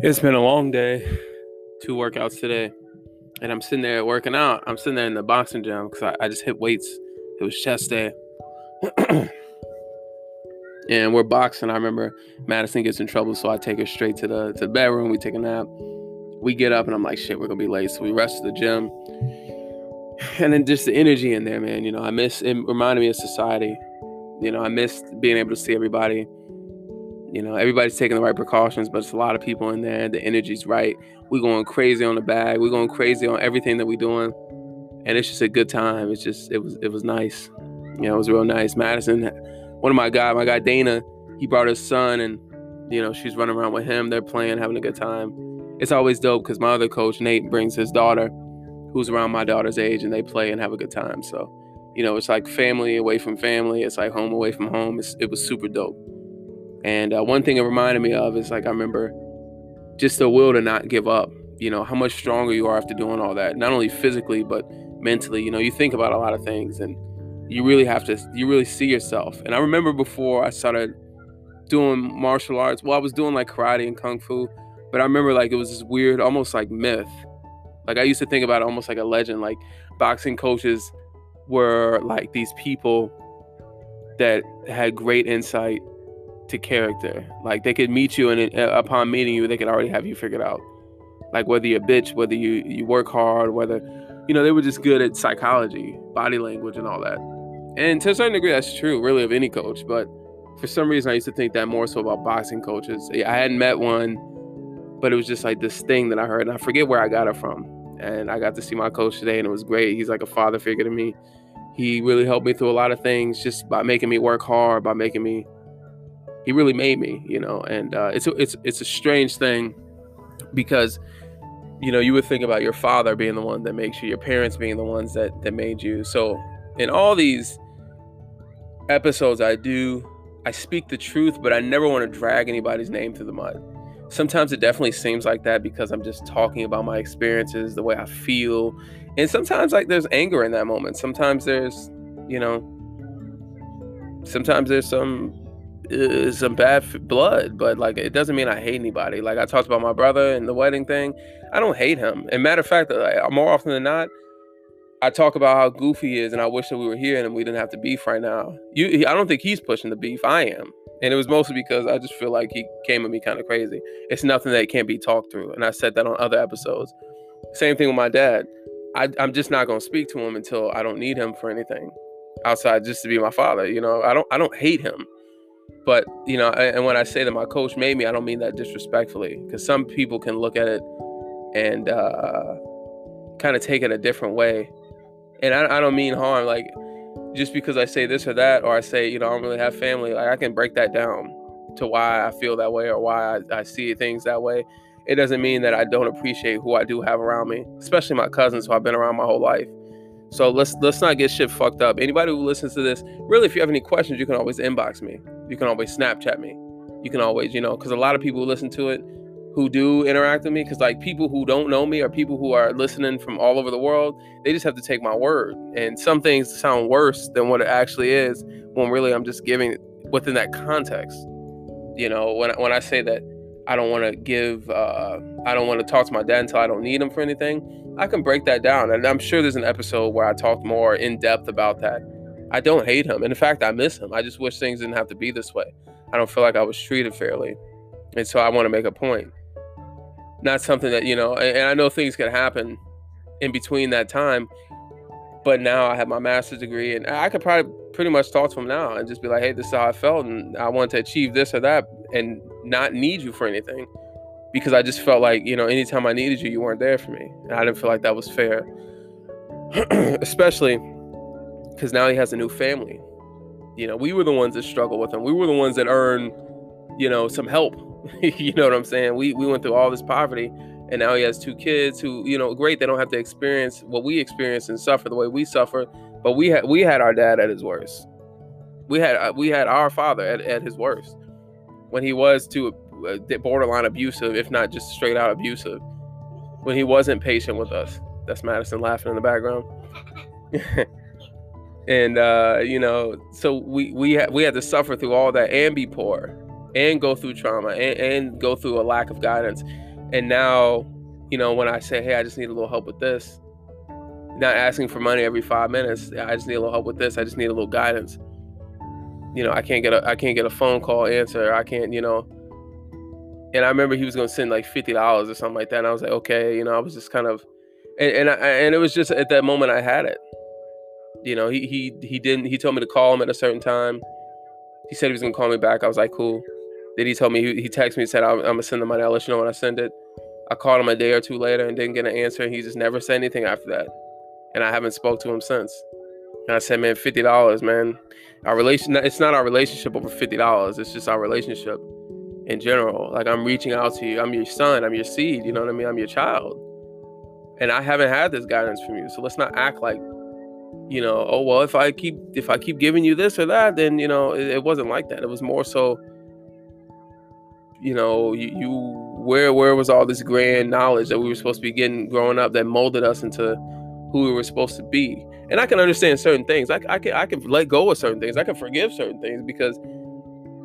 It's been a long day. Two workouts today. And I'm sitting there working out. I'm sitting there in the boxing gym because I, I just hit weights. It was chest day. and we're boxing. I remember Madison gets in trouble, so I take her straight to the to the bedroom. We take a nap. We get up and I'm like, shit, we're gonna be late. So we rush to the gym. And then just the energy in there, man. You know, I miss it reminded me of society. You know, I missed being able to see everybody you know, everybody's taking the right precautions, but it's a lot of people in there. The energy's right. We're going crazy on the bag. We're going crazy on everything that we're doing, and it's just a good time. It's just it was it was nice. You know, it was real nice. Madison, one of my guy, my guy Dana, he brought his son, and you know she's running around with him. They're playing, having a good time. It's always dope because my other coach Nate brings his daughter, who's around my daughter's age, and they play and have a good time. So, you know, it's like family away from family. It's like home away from home. It's, it was super dope. And uh, one thing it reminded me of is like I remember just the will to not give up. You know how much stronger you are after doing all that, not only physically but mentally. You know, you think about a lot of things, and you really have to. You really see yourself. And I remember before I started doing martial arts. Well, I was doing like karate and kung fu, but I remember like it was this weird, almost like myth. Like I used to think about it almost like a legend. Like boxing coaches were like these people that had great insight to character. Like they could meet you, and uh, upon meeting you, they could already have you figured out. Like whether you're a bitch, whether you you work hard, whether you know they were just good at psychology, body language, and all that. And to a certain degree, that's true, really, of any coach. But for some reason, I used to think that more so about boxing coaches. I hadn't met one, but it was just like this thing that I heard, and I forget where I got it from. And I got to see my coach today, and it was great. He's like a father figure to me. He really helped me through a lot of things just by making me work hard, by making me he really made me, you know. And uh, it's a, it's it's a strange thing because you know you would think about your father being the one that makes you, your parents being the ones that that made you. So in all these episodes, I do I speak the truth, but I never want to drag anybody's name through the mud. Sometimes it definitely seems like that because I'm just talking about my experiences, the way I feel, and sometimes like there's anger in that moment. Sometimes there's, you know, sometimes there's some uh, some bad blood, but like it doesn't mean I hate anybody. Like I talked about my brother and the wedding thing, I don't hate him. And matter of fact, like, more often than not, I talk about how goofy he is, and I wish that we were here and we didn't have to beef right now. You, I don't think he's pushing the beef. I am, and it was mostly because I just feel like he came at me kind of crazy. It's nothing that can't be talked through, and I said that on other episodes. Same thing with my dad. I, I'm just not gonna speak to him until I don't need him for anything outside just to be my father. You know, I don't I don't hate him but you know and when i say that my coach made me i don't mean that disrespectfully because some people can look at it and uh, kind of take it a different way and I, I, don't mean harm like just because i say this or that or i say you know i don't really have family like i can break that down to why i feel that way or why I, I see things that way it doesn't mean that i don't appreciate who i do have around me especially my cousins who i've been around my whole life so let's let's not get shit fucked up. Anybody who listens to this, really, if you have any questions, you can always inbox me. You can always Snapchat me. You can always, you know, because a lot of people listen to it who do interact with me, because like people who don't know me or people who are listening from all over the world, they just have to take my word. And some things sound worse than what it actually is when really I'm just giving within that context. You know, when when I say that I don't want to give, uh, I don't want to talk to my dad until I don't need him for anything. I can break that down. And I'm sure there's an episode where I talk more in depth about that. I don't hate him. And in fact, I miss him. I just wish things didn't have to be this way. I don't feel like I was treated fairly. And so I want to make a point. Not something that, you know, and I know things can happen in between that time. But now I have my master's degree and I could probably pretty much talk to him now and just be like, hey, this is how I felt. And I want to achieve this or that and not need you for anything because I just felt like, you know, anytime I needed you, you weren't there for me. And I didn't feel like that was fair. Especially because now he has a new family. You know, we were the ones that struggled with him. We were the ones that earned, you know, some help. you know what I'm saying? We we went through all this poverty and now he has two kids who, you know, great, they don't have to experience what we experience and suffer the way we suffer, but we had we had our dad at his worst. We had we had our father at, at his worst when he was to uh, borderline abusive, if not just straight out abusive. When he wasn't patient with us. That's Madison laughing in the background. and uh, you know, so we we had we had to suffer through all that and be poor and go through trauma and, and go through a lack of guidance. And now, you know, when I say, hey, I just need a little help with this, not asking for money every five minutes. I just need a little help with this. I just need a little guidance. You know, I can't get a I can't get a phone call answer. I can't, you know. And I remember he was gonna send like fifty dollars or something like that. And I was like, okay, you know, I was just kind of, and and, I, and it was just at that moment I had it. You know, he he he didn't. He told me to call him at a certain time. He said he was gonna call me back. I was like, cool. Then he told me he, he texted me and said I'm, I'm gonna send the money. I'll let you know when I send it. I called him a day or two later and didn't get an answer. And he just never said anything after that and I haven't spoke to him since. And I said, man, fifty dollars, man. Our relation it's not our relationship over fifty dollars. It's just our relationship in general. Like I'm reaching out to you. I'm your son. I'm your seed. You know what I mean? I'm your child. And I haven't had this guidance from you. So let's not act like, you know, oh well, if I keep if I keep giving you this or that, then you know, it, it wasn't like that. It was more so, you know, you, you where where was all this grand knowledge that we were supposed to be getting growing up that molded us into who we were supposed to be. And I can understand certain things. I, I can I can let go of certain things. I can forgive certain things because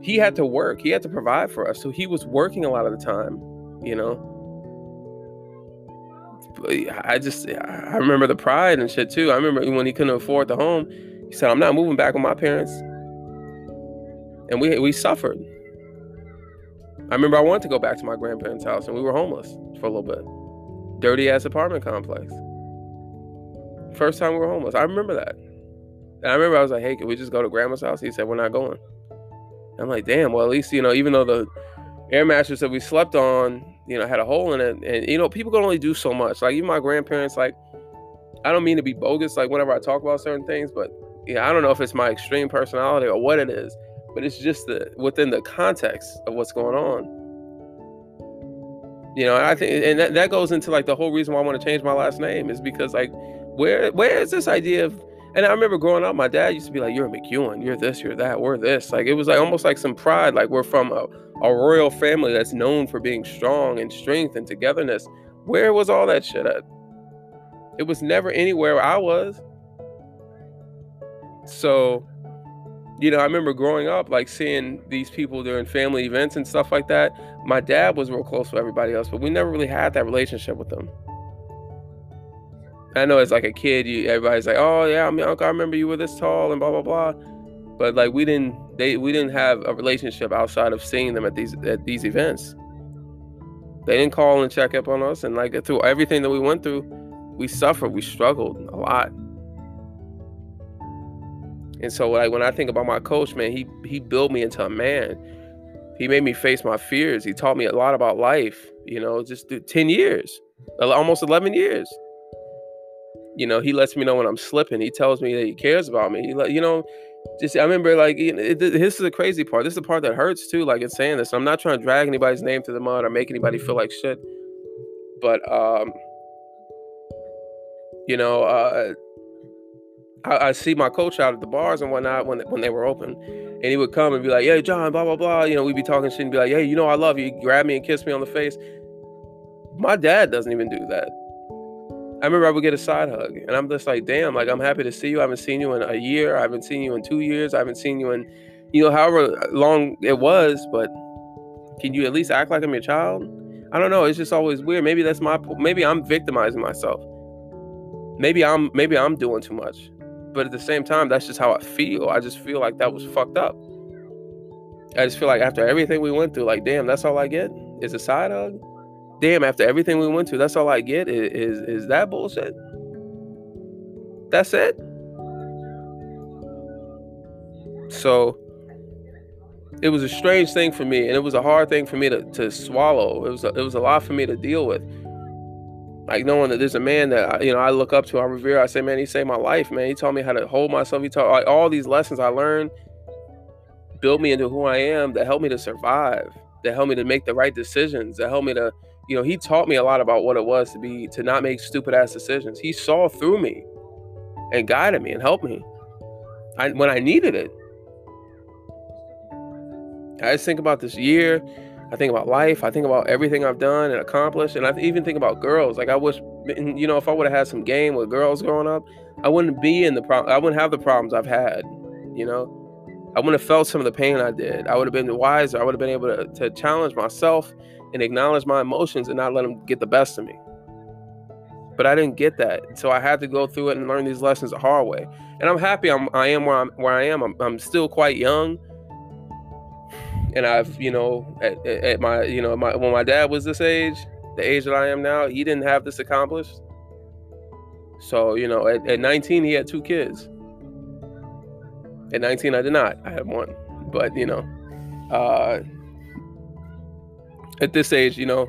he had to work. He had to provide for us. So he was working a lot of the time, you know. I just I remember the pride and shit too. I remember when he couldn't afford the home, he said, "I'm not moving back with my parents," and we we suffered. I remember I wanted to go back to my grandparents' house, and we were homeless for a little bit, dirty ass apartment complex. First time we were homeless. I remember that. And I remember I was like, hey, can we just go to grandma's house? He said, we're not going. I'm like, damn, well, at least, you know, even though the air mattress that we slept on, you know, had a hole in it, and, you know, people can only do so much. Like, even my grandparents, like, I don't mean to be bogus, like, whenever I talk about certain things, but yeah, I don't know if it's my extreme personality or what it is, but it's just the within the context of what's going on. You know, I think, and that, that goes into like the whole reason why I want to change my last name is because, like, where where is this idea of and I remember growing up, my dad used to be like, You're a McEwen, you're this, you're that, we're this. Like it was like almost like some pride, like we're from a, a royal family that's known for being strong and strength and togetherness. Where was all that shit at? It was never anywhere I was. So, you know, I remember growing up, like seeing these people during family events and stuff like that. My dad was real close with everybody else, but we never really had that relationship with them. I know as like a kid, you everybody's like, "Oh yeah, I mean, uncle, I remember you were this tall and blah blah blah," but like we didn't they we didn't have a relationship outside of seeing them at these at these events. They didn't call and check up on us, and like through everything that we went through, we suffered, we struggled a lot. And so like when I think about my coach, man, he he built me into a man. He made me face my fears. He taught me a lot about life. You know, just 10 years, almost 11 years you know, he lets me know when I'm slipping. He tells me that he cares about me. He, you know, just I remember like it, it, this is the crazy part. This is the part that hurts too. Like in saying this, I'm not trying to drag anybody's name to the mud or make anybody feel like shit. But um, you know, uh, I, I see my coach out at the bars and whatnot when when they were open, and he would come and be like, "Hey, John, blah blah blah." You know, we'd be talking shit and be like, "Hey, you know, I love you." He'd grab me and kiss me on the face. My dad doesn't even do that. I remember I would get a side hug, and I'm just like, damn, like I'm happy to see you. I haven't seen you in a year. I haven't seen you in two years. I haven't seen you in, you know, however long it was. But can you at least act like I'm your child? I don't know. It's just always weird. Maybe that's my. Maybe I'm victimizing myself. Maybe I'm. Maybe I'm doing too much. But at the same time, that's just how I feel. I just feel like that was fucked up. I just feel like after everything we went through, like, damn, that's all I get is a side hug damn, after everything we went to, that's all I get is is, is that bullshit. That's it. So it was a strange thing for me, and it was a hard thing for me to, to swallow. It was a, it was a lot for me to deal with. Like knowing that there's a man that I, you know I look up to, I revere. I say, man, he saved my life, man. He taught me how to hold myself. He taught like, all these lessons I learned, built me into who I am, that helped me to survive, that helped me to make the right decisions, that helped me to you know, he taught me a lot about what it was to be to not make stupid ass decisions. He saw through me and guided me and helped me I, when I needed it. I just think about this year. I think about life. I think about everything I've done and accomplished. And I even think about girls. Like I wish, you know, if I would have had some game with girls growing up, I wouldn't be in the problem. I wouldn't have the problems I've had. You know, I wouldn't have felt some of the pain I did. I would have been wiser. I would have been able to, to challenge myself and acknowledge my emotions and not let them get the best of me. But I didn't get that, so I had to go through it and learn these lessons the hard way. And I'm happy I'm I am where I'm where I am. I'm, I'm still quite young, and I've you know at, at my you know my when my dad was this age, the age that I am now, he didn't have this accomplished. So you know at, at 19 he had two kids. At 19 I did not. I had one, but you know. Uh, at this age, you know,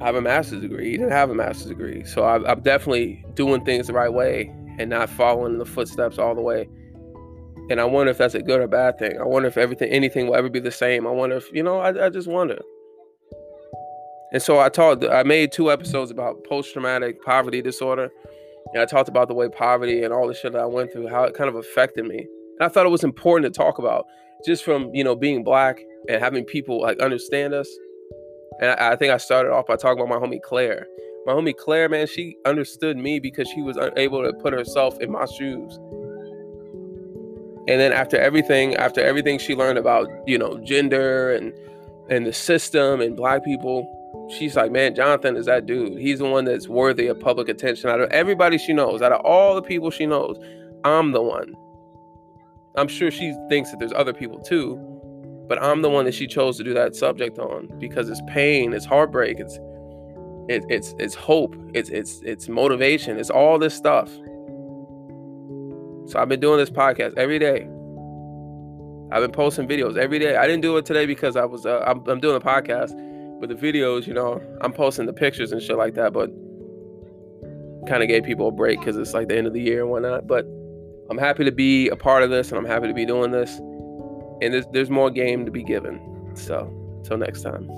I have a master's degree. He didn't have a master's degree. So I, I'm definitely doing things the right way and not following the footsteps all the way. And I wonder if that's a good or bad thing. I wonder if everything, anything will ever be the same. I wonder if, you know, I, I just wonder. And so I talked, I made two episodes about post traumatic poverty disorder. And I talked about the way poverty and all the shit that I went through, how it kind of affected me. And I thought it was important to talk about just from, you know, being black and having people like understand us. And I, I think I started off by talking about my homie Claire. My homie Claire, man, she understood me because she was able to put herself in my shoes. And then after everything, after everything she learned about, you know, gender and and the system and black people, she's like, man, Jonathan is that dude. He's the one that's worthy of public attention. Out of everybody she knows, out of all the people she knows, I'm the one. I'm sure she thinks that there's other people too, but I'm the one that she chose to do that subject on because it's pain, it's heartbreak, it's it, it's it's hope, it's it's it's motivation, it's all this stuff. So I've been doing this podcast every day. I've been posting videos every day. I didn't do it today because I was uh, I'm, I'm doing a podcast, but the videos, you know, I'm posting the pictures and shit like that. But kind of gave people a break because it's like the end of the year and whatnot. But I'm happy to be a part of this, and I'm happy to be doing this and there's there's more game to be given. So, until next time.